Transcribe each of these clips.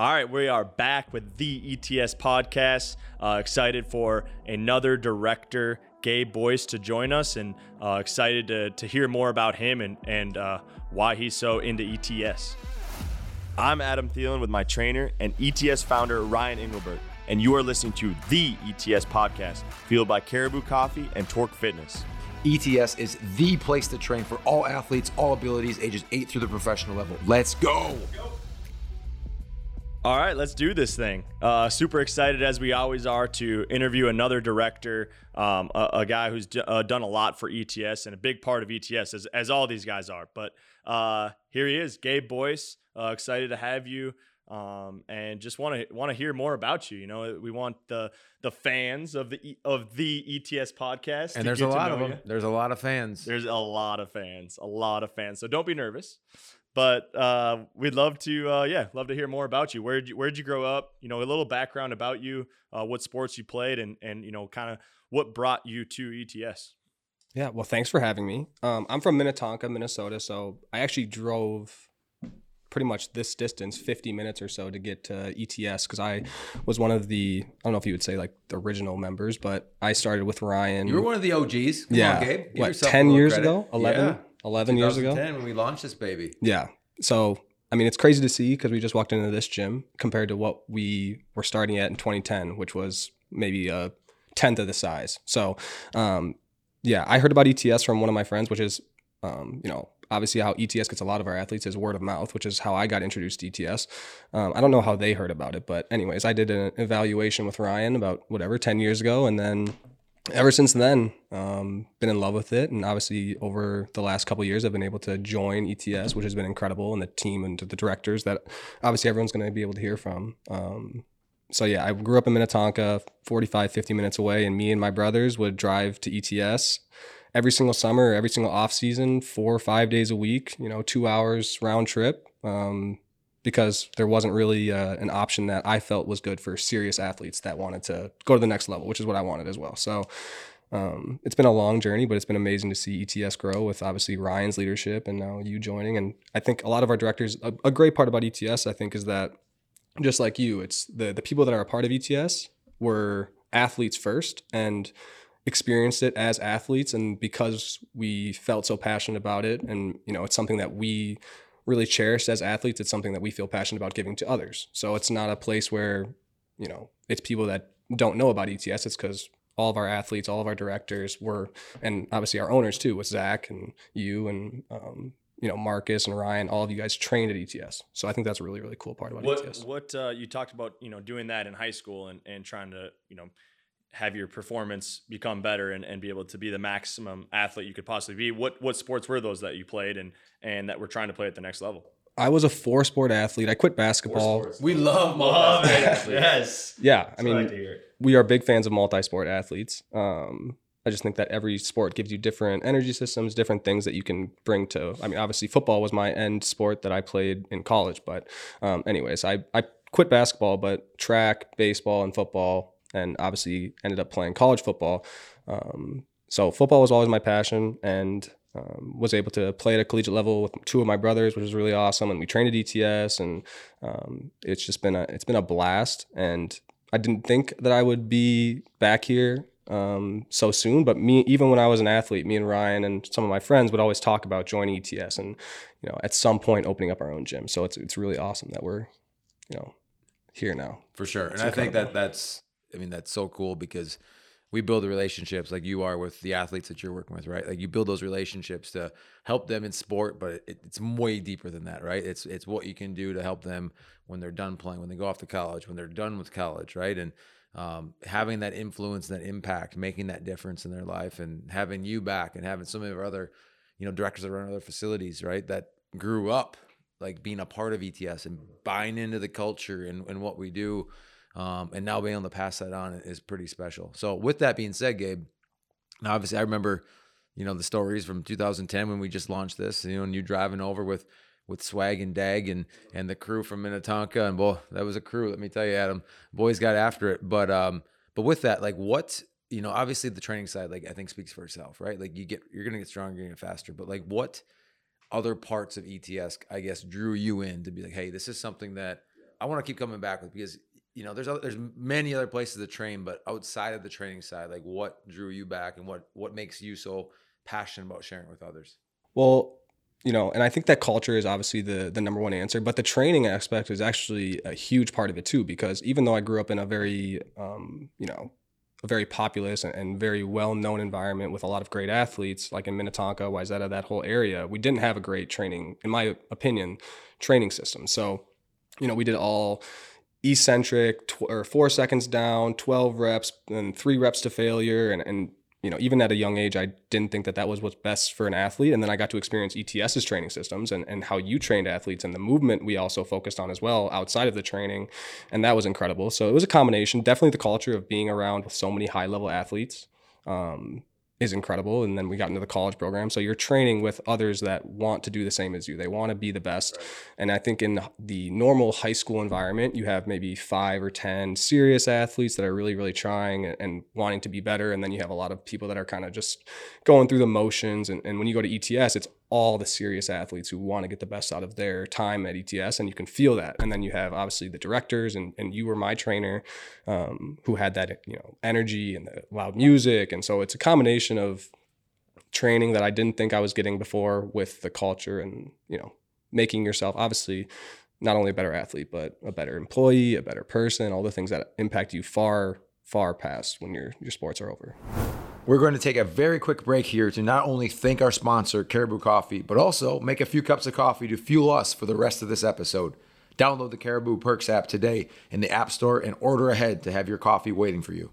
All right, we are back with the ETS podcast. Uh, excited for another director, Gabe Boyce, to join us, and uh, excited to, to hear more about him and and uh, why he's so into ETS. I'm Adam Thielen with my trainer and ETS founder Ryan Englebert, and you are listening to the ETS podcast, fueled by Caribou Coffee and Torque Fitness. ETS is the place to train for all athletes, all abilities, ages 8 through the professional level. Let's go! All right, let's do this thing. Uh, super excited as we always are to interview another director, um, a, a, guy who's d- uh, done a lot for ETS and a big part of ETS, as, as all these guys are. But uh, here he is, Gabe Boyce. Uh, excited to have you, um, and just want to want to hear more about you. You know, we want the the fans of the of the ETS podcast, and there's a lot of them. You. There's a lot of fans. There's a lot of fans, a lot of fans. So don't be nervous. But uh, we'd love to, uh, yeah, love to hear more about you. Where'd you Where'd you grow up? You know, a little background about you, uh, what sports you played, and and you know, kind of what brought you to ETS. Yeah, well, thanks for having me. Um, I'm from Minnetonka, Minnesota, so I actually drove pretty much this distance, 50 minutes or so, to get to ETS because I was one of the I don't know if you would say like the original members, but I started with Ryan. You were one of the OGs. Come yeah, on, Gabe. Give what, 10 years credit. ago, 11. Yeah. 11 years ago. when we launched this baby. Yeah. So, I mean, it's crazy to see because we just walked into this gym compared to what we were starting at in 2010, which was maybe a tenth of the size. So, um, yeah, I heard about ETS from one of my friends, which is, um, you know, obviously how ETS gets a lot of our athletes is word of mouth, which is how I got introduced to ETS. Um, I don't know how they heard about it, but anyways, I did an evaluation with Ryan about whatever 10 years ago, and then ever since then, um, been in love with it, and obviously over the last couple years, I've been able to join ETS, which has been incredible, and the team and the directors that obviously everyone's going to be able to hear from. Um, so yeah, I grew up in Minnetonka, 45, 50 minutes away, and me and my brothers would drive to ETS every single summer, every single off season, four or five days a week. You know, two hours round trip. Um, because there wasn't really uh, an option that I felt was good for serious athletes that wanted to go to the next level, which is what I wanted as well. So um, it's been a long journey, but it's been amazing to see ETS grow with obviously Ryan's leadership and now you joining. And I think a lot of our directors, a, a great part about ETS, I think, is that just like you, it's the the people that are a part of ETS were athletes first and experienced it as athletes and because we felt so passionate about it and you know it's something that we really cherished as athletes. It's something that we feel passionate about giving to others. So it's not a place where, you know, it's people that don't know about ETS. It's because all of our athletes, all of our directors were, and obviously our owners too, with Zach and you and, um, you know, Marcus and Ryan, all of you guys trained at ETS. So I think that's a really, really cool part about what, ETS. What uh, you talked about, you know, doing that in high school and, and trying to, you know, have your performance become better and, and be able to be the maximum athlete you could possibly be. What what sports were those that you played and and that were trying to play at the next level? I was a four sport athlete. I quit basketball. We love multi athletes. yes. Yeah. That's I mean, like we are big fans of multi sport athletes. Um, I just think that every sport gives you different energy systems, different things that you can bring to. I mean, obviously, football was my end sport that I played in college. But, um, anyways, I, I quit basketball, but track, baseball, and football and obviously ended up playing college football. Um, so football was always my passion, and um, was able to play at a collegiate level with two of my brothers, which was really awesome. And we trained at ETS, and um, it's just been a it's been a blast. And I didn't think that I would be back here um, so soon. But me, even when I was an athlete, me and Ryan and some of my friends would always talk about joining ETS and you know at some point opening up our own gym. So it's it's really awesome that we're you know here now for sure. And I think that that's I mean, that's so cool because we build the relationships like you are with the athletes that you're working with, right? Like you build those relationships to help them in sport, but it, it's way deeper than that, right? It's it's what you can do to help them when they're done playing, when they go off to college, when they're done with college, right? And um, having that influence, that impact, making that difference in their life, and having you back, and having some of our other, you know, directors that run other facilities, right, that grew up like being a part of ETS and buying into the culture and, and what we do um, and now being able to pass that on is pretty special. So with that being said, Gabe, now obviously I remember, you know, the stories from 2010 when we just launched this, you know, and you driving over with with Swag and Dag and and the crew from Minnetonka and boy, that was a crew. Let me tell you, Adam, boys got after it. But um, but with that, like what you know, obviously the training side, like I think speaks for itself, right? Like you get you're gonna get stronger, gonna get faster. But like what other parts of ETS, I guess, drew you in to be like, hey, this is something that I want to keep coming back with because you know there's other, there's many other places to train, but outside of the training side, like what drew you back and what what makes you so passionate about sharing with others? Well, you know, and I think that culture is obviously the the number one answer, but the training aspect is actually a huge part of it too. Because even though I grew up in a very, um, you know, a very populous and, very well known environment with a lot of great athletes, like in Minnetonka, Wayzata, that whole area, we didn't have a great training, in my opinion, training system. So, you know, we did all eccentric tw- or four seconds down, 12 reps, and three reps to failure, and, and you know, even at a young age, I didn't think that that was what's best for an athlete. And then I got to experience ETS's training systems and, and how you trained athletes and the movement we also focused on as well outside of the training. And that was incredible. So it was a combination, definitely the culture of being around with so many high level athletes. Um, is incredible. And then we got into the college program. So you're training with others that want to do the same as you. They want to be the best. Right. And I think in the normal high school environment, you have maybe five or 10 serious athletes that are really, really trying and wanting to be better. And then you have a lot of people that are kind of just going through the motions. And, and when you go to ETS, it's all the serious athletes who want to get the best out of their time at ETS, and you can feel that. And then you have obviously the directors, and, and you were my trainer, um, who had that you know energy and the loud music, and so it's a combination of training that I didn't think I was getting before with the culture, and you know making yourself obviously not only a better athlete but a better employee, a better person, all the things that impact you far far past when your your sports are over. We're going to take a very quick break here to not only thank our sponsor, Caribou Coffee, but also make a few cups of coffee to fuel us for the rest of this episode. Download the Caribou Perks app today in the App Store and order ahead to have your coffee waiting for you.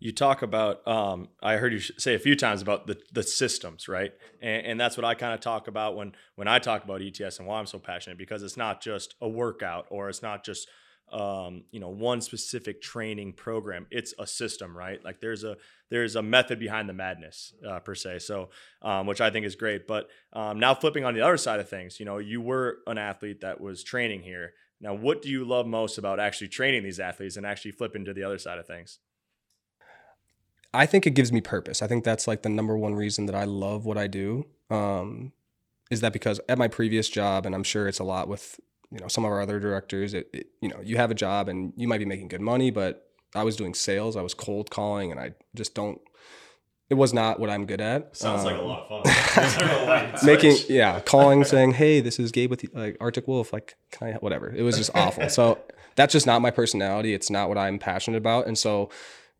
You talk about, um, I heard you say a few times about the, the systems, right? And, and that's what I kind of talk about when, when I talk about ETS and why I'm so passionate because it's not just a workout or it's not just um, you know one specific training program it's a system right? Like there's a there's a method behind the madness uh, per se so um, which i think is great but um, now flipping on the other side of things you know you were an athlete that was training here. Now what do you love most about actually training these athletes and actually flipping to the other side of things? I think it gives me purpose. I think that's like the number one reason that i love what i do um, is that because at my previous job and i'm sure it's a lot with you know some of our other directors it, it, you know you have a job and you might be making good money but i was doing sales. I was cold calling and i just don't it was not what i'm good at. Sounds um, like a um, lot of fun. Making yeah calling saying hey this is gabe with like arctic wolf like can i whatever. It was just awful. So that's just not my personality. It's not what i'm passionate about. And so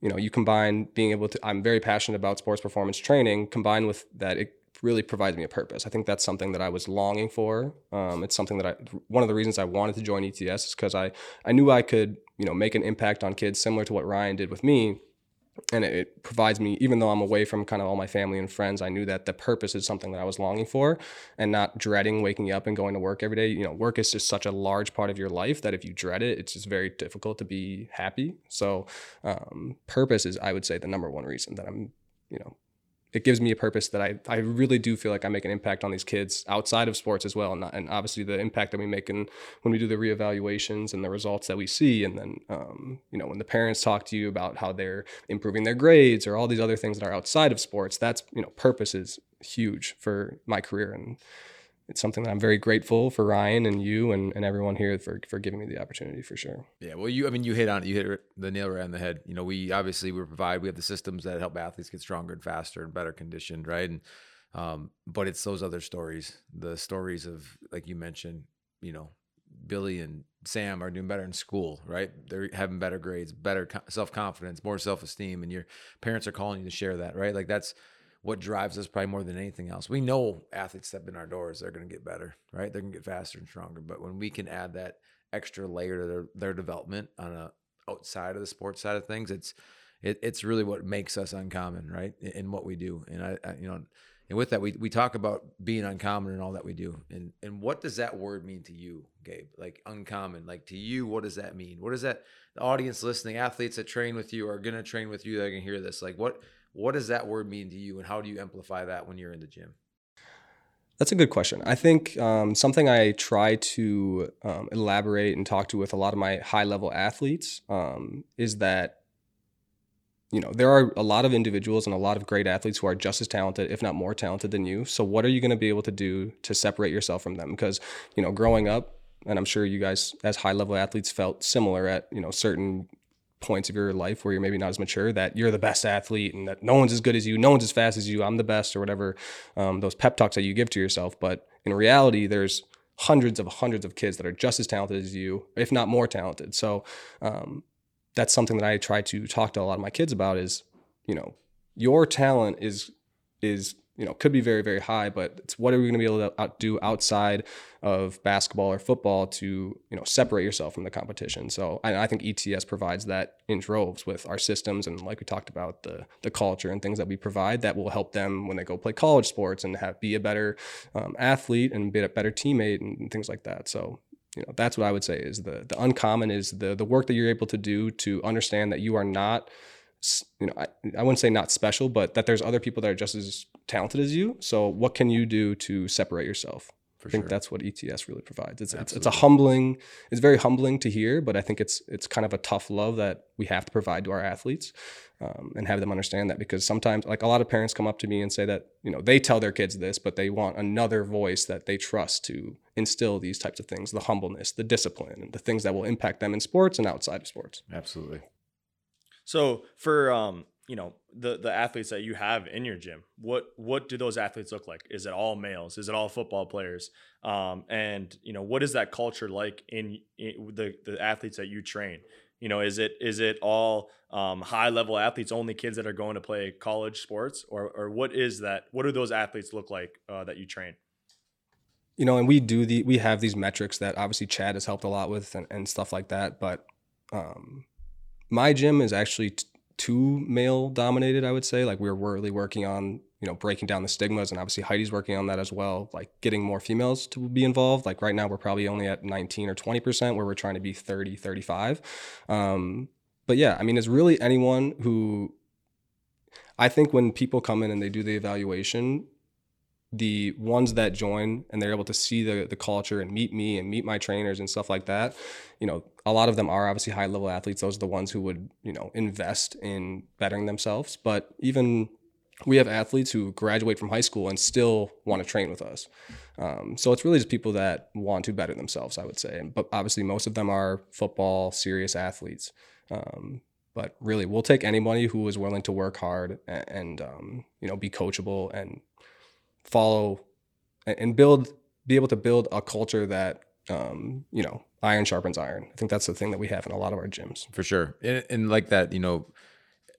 you know you combine being able to i'm very passionate about sports performance training combined with that it really provides me a purpose. I think that's something that I was longing for. Um, it's something that I one of the reasons I wanted to join ETS is because I I knew I could you know make an impact on kids similar to what Ryan did with me. And it, it provides me, even though I'm away from kind of all my family and friends, I knew that the purpose is something that I was longing for and not dreading waking up and going to work every day. You know, work is just such a large part of your life that if you dread it, it's just very difficult to be happy. So, um, purpose is, I would say, the number one reason that I'm, you know, it gives me a purpose that I, I really do feel like I make an impact on these kids outside of sports as well. And, and obviously the impact that we make in when we do the reevaluations and the results that we see. And then, um, you know, when the parents talk to you about how they're improving their grades or all these other things that are outside of sports, that's, you know, purpose is huge for my career. And, it's something that I'm very grateful for Ryan and you and, and everyone here for, for giving me the opportunity for sure. Yeah. Well, you, I mean, you hit on it, you hit the nail right on the head. You know, we obviously we provide, we have the systems that help athletes get stronger and faster and better conditioned. Right. And, um, but it's those other stories, the stories of, like you mentioned, you know, Billy and Sam are doing better in school, right? They're having better grades, better self confidence, more self esteem, and your parents are calling you to share that, right? Like that's what drives us probably more than anything else. We know athletes step in our doors, they're going to get better, right? They're going to get faster and stronger. But when we can add that extra layer to their, their development on a outside of the sports side of things, it's it, it's really what makes us uncommon, right? In, in what we do. And I, I, you know, and with that, we we talk about being uncommon and all that we do. And and what does that word mean to you, Gabe? Like uncommon, like to you, what does that mean? What does that the audience listening, athletes that train with you are going to train with you, they're going to hear this. Like what what does that word mean to you, and how do you amplify that when you're in the gym? That's a good question. I think um, something I try to um, elaborate and talk to with a lot of my high level athletes um, is that you know there are a lot of individuals and a lot of great athletes who are just as talented if not more talented than you so what are you going to be able to do to separate yourself from them because you know growing up and I'm sure you guys, as high level athletes, felt similar at you know certain points of your life where you're maybe not as mature that you're the best athlete and that no one's as good as you, no one's as fast as you, I'm the best or whatever. Um, those pep talks that you give to yourself, but in reality, there's hundreds of hundreds of kids that are just as talented as you, if not more talented. So um, that's something that I try to talk to a lot of my kids about is, you know, your talent is is you know could be very very high but it's what are we going to be able to do outside of basketball or football to you know separate yourself from the competition? So I, I, think ets provides that in droves with our systems and like we talked about the the culture and things that we provide that will help them when they go play college sports and have be a better um, athlete and be a better teammate and things like that. So you know that's what i would say is the the uncommon is the the work that you're able to do to understand that you are not you know, I, I wouldn't say not special, but that there's other people that are just as talented as you. So what can you do to separate yourself? For I think sure. that's what ETS really provides. It's, it's, it's a humbling, it's very humbling to hear, but I think it's it's kind of a tough love that we have to provide to our athletes, um, and have them understand that because sometimes like a lot of parents come up to me and say that you know they tell their kids this, but they want another voice that they trust to instill these types of things, the humbleness, the discipline, and the things that will impact them in sports and outside of sports. Absolutely. So for um, you know, the the athletes that you have in your gym, what what do those athletes look like? Is it all males? Is it all football players? Um, and you know, what is that culture like in, in the the athletes that you train? You know, is it is it all um, high level athletes, only kids that are going to play college sports, or or what is that? What do those athletes look like uh, that you train? You know, and we do the we have these metrics that obviously Chad has helped a lot with and, and stuff like that, but um, my gym is actually t- too male dominated. I would say like we're really working on you know breaking down the stigmas, and obviously Heidi's working on that as well, like getting more females to be involved. Like right now we're probably only at 19 or 20 percent, where we're trying to be 30, 35. Um, but yeah, I mean, it's really anyone who I think when people come in and they do the evaluation, the ones that join and they're able to see the the culture and meet me and meet my trainers and stuff like that, you know, a lot of them are obviously high level athletes. Those are the ones who would, you know, invest in bettering themselves. But even we have athletes who graduate from high school and still want to train with us. Um, so it's really just people that want to better themselves, I would say. But obviously, most of them are football serious athletes. Um, but really, we'll take anybody who is willing to work hard and, and um, you know be coachable and follow and build, be able to build a culture that um, you know iron sharpens iron. I think that's the thing that we have in a lot of our gyms. For sure. And, and like that, you know,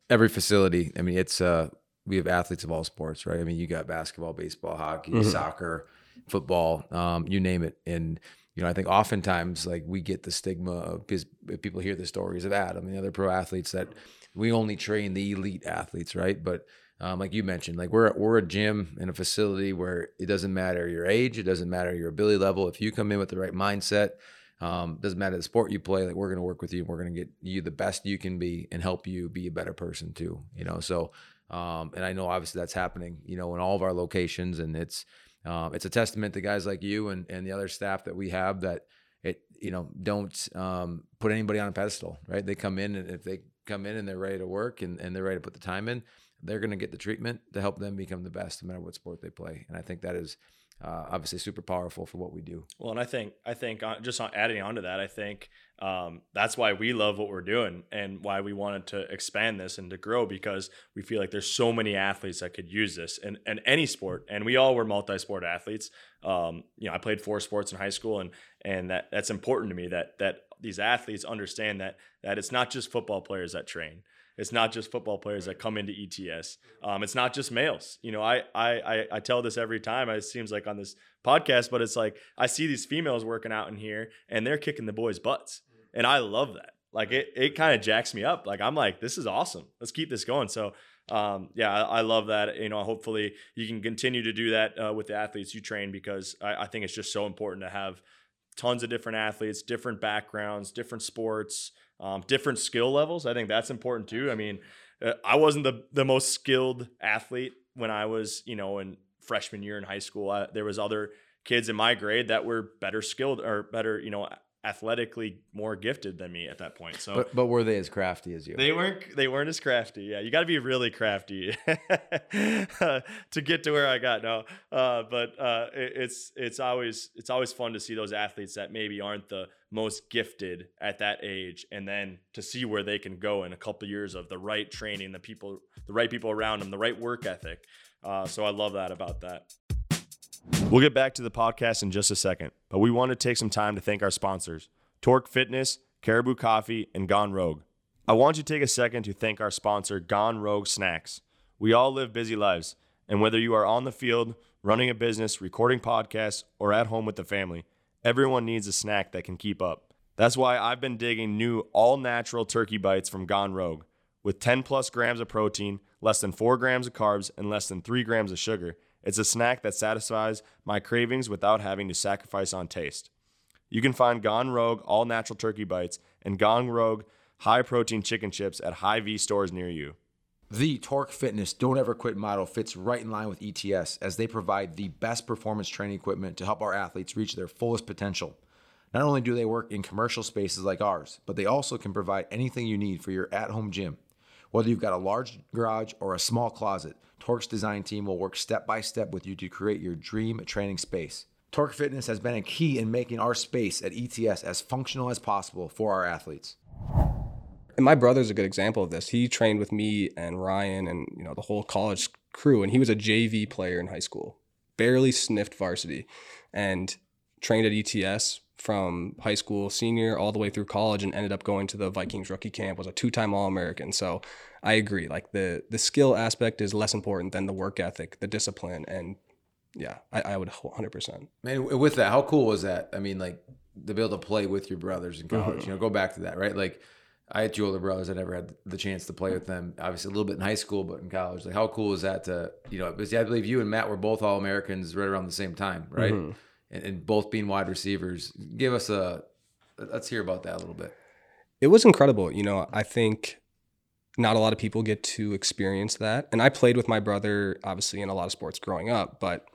every facility, I mean, it's, uh, we have athletes of all sports, right? I mean, you got basketball, baseball, hockey, mm-hmm. soccer, football, um, you name it. And, you know, I think oftentimes like we get the stigma of because people hear the stories of Adam and the other pro athletes that we only train the elite athletes, right? But um, like you mentioned, like we're we're a gym in a facility where it doesn't matter your age, it doesn't matter your ability level. If you come in with the right mindset, um, doesn't matter the sport you play. Like we're going to work with you. and We're going to get you the best you can be and help you be a better person too. You know, so um, and I know obviously that's happening. You know, in all of our locations, and it's um, it's a testament to guys like you and and the other staff that we have that it you know don't um, put anybody on a pedestal. Right? They come in and if they come in and they're ready to work and, and they're ready to put the time in, they're going to get the treatment to help them become the best no matter what sport they play. And I think that is uh, obviously super powerful for what we do. Well, and I think I think uh, just adding on to that, I think um, that's why we love what we're doing and why we wanted to expand this and to grow because we feel like there's so many athletes that could use this and and any sport. And we all were multi-sport athletes. Um, you know, I played four sports in high school, and and that that's important to me that that these athletes understand that that it's not just football players that train it's not just football players that come into ETS. Um, it's not just males. You know, I, I I tell this every time. It seems like on this podcast, but it's like I see these females working out in here and they're kicking the boys' butts, and I love that. Like it, it kind of jacks me up. Like I'm like, this is awesome. Let's keep this going. So um, yeah, I, I, love that. You know, hopefully you can continue to do that uh, with the athletes you train because I, I, think it's just so important to have tons of different athletes, different backgrounds, different sports, um, different skill levels. I think that's important too. I mean, uh, I wasn't the the most skilled athlete when I was, you know, in freshman year in high school. I, there was other kids in my grade that were better skilled or better, you know, athletically more gifted than me at that point. So But but were they as crafty as you? they weren't they weren't as crafty. Yeah, you got to be really crafty to get to where I got. No, uh, but uh, it, it's it's always it's always fun to see those athletes that maybe aren't the most gifted at that age, and then to see where they can go in a couple of years of the right training, the people, the right people around them, the right work ethic. Uh, so I love that about that. We'll get back to the podcast in just a second, but we want to take some time to thank our sponsors Torque Fitness, Caribou Coffee, and Gone Rogue. I want you to take a second to thank our sponsor, Gone Rogue Snacks. We all live busy lives, and whether you are on the field, running a business, recording podcasts, or at home with the family, everyone needs a snack that can keep up. That's why I've been digging new all natural turkey bites from Gone Rogue. With 10 plus grams of protein, less than 4 grams of carbs, and less than 3 grams of sugar, it's a snack that satisfies my cravings without having to sacrifice on taste. You can find Gone Rogue all natural turkey bites and Gone Rogue high protein chicken chips at Hy-Vee stores near you. The Torque Fitness Don't Ever Quit model fits right in line with ETS as they provide the best performance training equipment to help our athletes reach their fullest potential. Not only do they work in commercial spaces like ours, but they also can provide anything you need for your at home gym. Whether you've got a large garage or a small closet, Torque's design team will work step by step with you to create your dream training space. Torque Fitness has been a key in making our space at ETS as functional as possible for our athletes. and my brother's a good example of this. He trained with me and Ryan and you know the whole college crew, and he was a JV player in high school, barely sniffed varsity, and trained at ETS from high school senior all the way through college, and ended up going to the Vikings rookie camp. Was a two-time All American. So I agree. Like the the skill aspect is less important than the work ethic, the discipline, and yeah, I, I would 100. percent Man, with that, how cool was that? I mean, like to be able to play with your brothers in college. Mm-hmm. You know, go back to that, right? Like I had two older brothers. I never had the chance to play with them. Obviously, a little bit in high school, but in college, like how cool is that? To you know, because I believe you and Matt were both All Americans right around the same time, right? Mm-hmm. And, and both being wide receivers. Give us a let's hear about that a little bit. it was incredible. You know, I think not a lot of people get to experience that. And I played with my brother, obviously, in a lot of sports growing up, but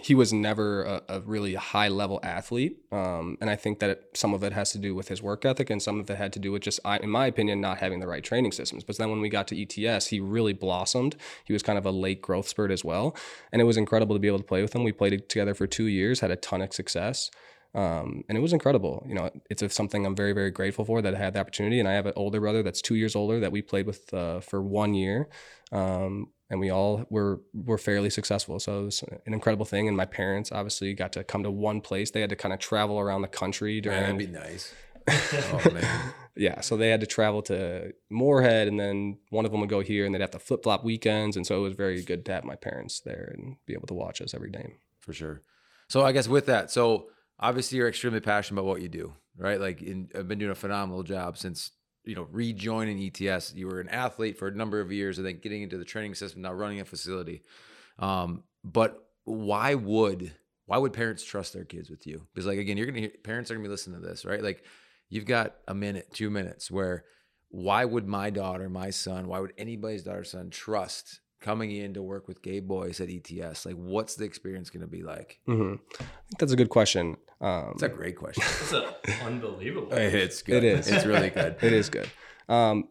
he was never a, a really high level athlete. Um, and I think that some of it has to do with his work ethic and some of it had to do with just, I, in my opinion, not having the right training systems. But then when we got to ETS, he really blossomed. He was kind of a late growth spurt as well. And it was incredible to be able to play with him. We played together for two years, had a ton of success. Um, and it was incredible. You know, it's something I'm very, very grateful for that I had the opportunity. And I have an older brother that's two years older that we played with uh, for one year. Um, and we all were were fairly successful. So it was an incredible thing. And my parents obviously got to come to one place. They had to kind of travel around the country during. Man, that'd be nice. oh yeah, so they had to travel to Moorhead, and then one of them would go here, and they'd have to flip flop weekends. And so it was very good to have my parents there and be able to watch us every day. for sure. So I guess with that, so obviously you're extremely passionate about what you do, right? Like in, I've been doing a phenomenal job since you know rejoining ETS. You were an athlete for a number of years, and then getting into the training system, now running a facility. Um, but why would why would parents trust their kids with you? Because like again, you're gonna hear parents are gonna be listening to this, right? Like you've got a minute, two minutes where why would my daughter, my son, why would anybody's daughter, son trust coming in to work with Gabe Boyce at ETS? Like, what's the experience going to be like? hmm I think that's a good question. Um, It's a great question. It's unbelievable. it's good. It is. It's really good. it is good. Um,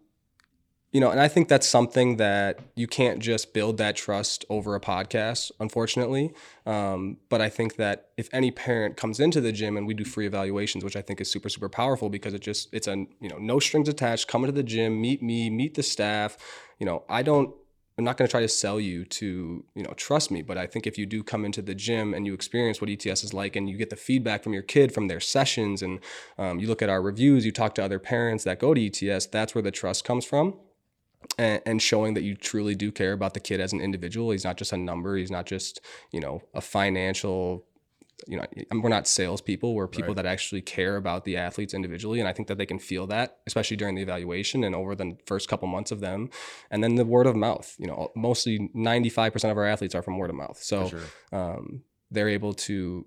you know, and I think that's something that you can't just build that trust over a podcast, unfortunately. Um, but I think that if any parent comes into the gym and we do free evaluations, which I think is super, super powerful because it just, it's a, you know, no strings attached, come into the gym, meet me, meet the staff. You know, I don't, I'm not going to try to sell you to, you know, trust me. But I think if you do come into the gym and you experience what ETS is like and you get the feedback from your kid from their sessions and um, you look at our reviews, you talk to other parents that go to ETS, that's where the trust comes from. And, and showing that you truly do care about the kid as an individual. He's not just a number. He's not just, you know, a financial you know, we're not salespeople. We're people that actually care about the athletes individually, and I think that they can feel that, especially during the evaluation and over the first couple months of them, and then the word of mouth. You know, mostly ninety five percent of our athletes are from word of mouth, so sure. um, they're able to,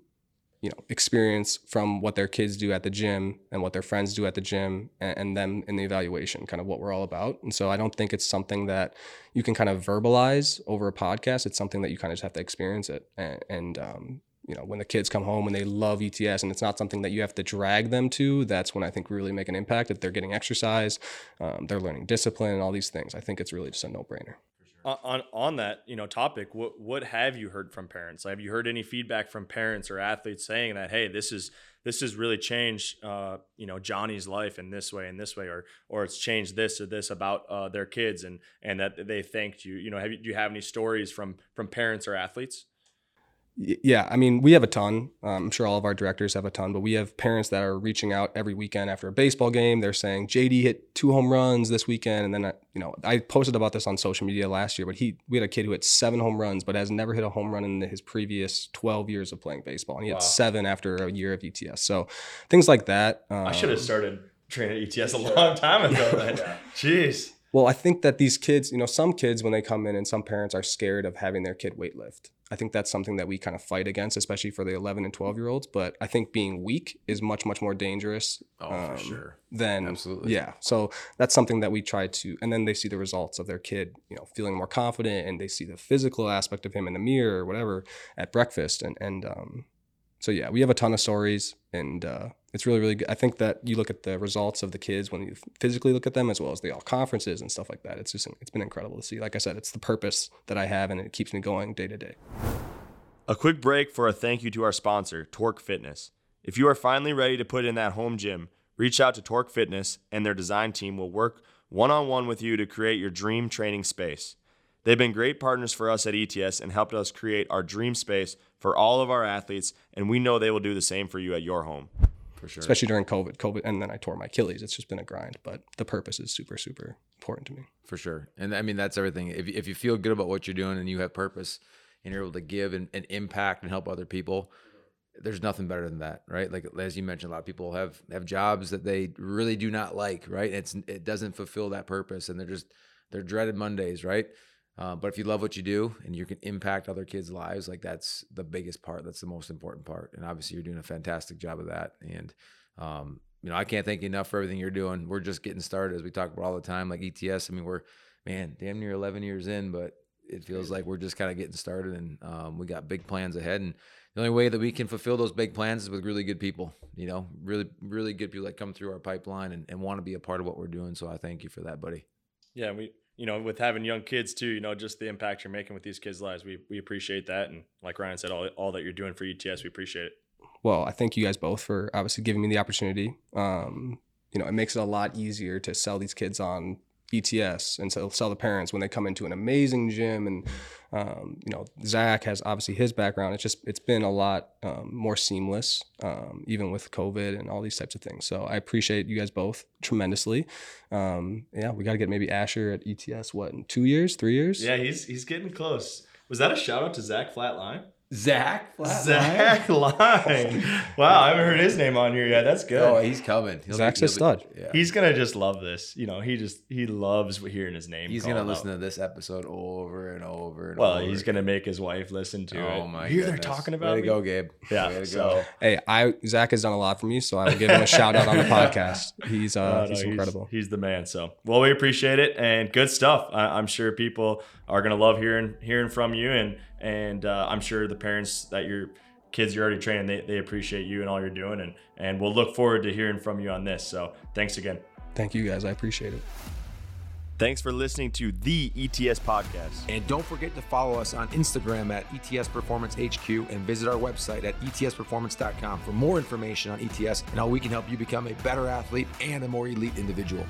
you know, experience from what their kids do at the gym and what their friends do at the gym, and, and them in the evaluation, kind of what we're all about. And so I don't think it's something that you can kind of verbalize over a podcast. It's something that you kind of just have to experience it, and, and um, you know when the kids come home and they love ETS and it's not something that you have to drag them to, that's when I think we really make an impact. That they're getting exercise, um, they're learning discipline and all these things. I think it's really just a no brainer. On, on that you know topic, what what have you heard from parents? Have you heard any feedback from parents or athletes saying that hey, this is this has really changed uh, you know Johnny's life in this way and this way, or or it's changed this or this about uh, their kids and and that they thanked you. You know, have you, do you have any stories from from parents or athletes? Yeah, I mean, we have a ton. Um, I'm sure all of our directors have a ton, but we have parents that are reaching out every weekend after a baseball game. They're saying JD hit two home runs this weekend, and then I, you know I posted about this on social media last year. But he, we had a kid who hit seven home runs, but has never hit a home run in his previous 12 years of playing baseball, and he wow. had seven after a year of ETS. So things like that. Um, I should have started training ETS a long time ago. Jeez. Well, I think that these kids, you know, some kids when they come in and some parents are scared of having their kid weightlift. I think that's something that we kind of fight against, especially for the 11 and 12 year olds. But I think being weak is much, much more dangerous. Oh, um, for sure. Than, Absolutely. Yeah. So that's something that we try to, and then they see the results of their kid, you know, feeling more confident and they see the physical aspect of him in the mirror or whatever at breakfast. And, and, um, so yeah, we have a ton of stories and, uh, it's really really good. I think that you look at the results of the kids when you physically look at them, as well as the all conferences and stuff like that. It's just it's been incredible to see. Like I said, it's the purpose that I have, and it keeps me going day to day. A quick break for a thank you to our sponsor, Torque Fitness. If you are finally ready to put in that home gym, reach out to Torque Fitness, and their design team will work one on one with you to create your dream training space. They've been great partners for us at ETS and helped us create our dream space for all of our athletes, and we know they will do the same for you at your home for sure. Especially during COVID, COVID, and then I tore my Achilles. It's just been a grind, but the purpose is super, super important to me. For sure, and I mean that's everything. If if you feel good about what you're doing and you have purpose, and you're able to give and, and impact and help other people, there's nothing better than that, right? Like as you mentioned, a lot of people have have jobs that they really do not like, right? It's it doesn't fulfill that purpose, and they're just they're dreaded Mondays, right? Uh, but if you love what you do and you can impact other kids' lives, like that's the biggest part. That's the most important part. And obviously, you're doing a fantastic job of that. And um, you know, I can't thank you enough for everything you're doing. We're just getting started, as we talk about all the time. Like ETS, I mean, we're man, damn near 11 years in, but it feels like we're just kind of getting started, and um, we got big plans ahead. And the only way that we can fulfill those big plans is with really good people. You know, really, really good people that come through our pipeline and, and want to be a part of what we're doing. So I thank you for that, buddy. Yeah, we you know, with having young kids too, you know, just the impact you're making with these kids' lives, we we appreciate that. And like Ryan said, all all that you're doing for ETS, we appreciate it. Well, I thank you guys both for obviously giving me the opportunity. Um, you know, it makes it a lot easier to sell these kids on ETS and so sell the parents when they come into an amazing gym and um, you know Zach has obviously his background. It's just it's been a lot um, more seamless, um, even with COVID and all these types of things. So I appreciate you guys both tremendously. Um, yeah, we got to get maybe Asher at ETS. What in two years, three years? Yeah, he's he's getting close. Was that a shout out to Zach Flatline? Zach Flatline. Zach Line. Wow, I haven't heard his name on here yet. That's good. Oh, he's coming. He'll Zach's be, a stud. Be, yeah. He's gonna just love this. You know, he just he loves hearing his name. He's gonna listen out. to this episode over and over and over. well, over. he's gonna make his wife listen to oh, it. Oh my Here they're talking about Way to go, Gabe. Yeah. Way to so, go. Hey, I Zach has done a lot for me, so I will give him a shout out on the podcast. He's uh no, no, he's incredible. He's, he's, the man. So well, we appreciate it and good stuff. I, I'm sure people are gonna love hearing hearing from you and and uh, I'm sure the parents that you're kids you're already training, they, they appreciate you and all you're doing. And, and we'll look forward to hearing from you on this. So thanks again. Thank you guys. I appreciate it. Thanks for listening to the ETS podcast. And don't forget to follow us on Instagram at ETS Performance HQ and visit our website at etsperformance.com for more information on ETS and how we can help you become a better athlete and a more elite individual.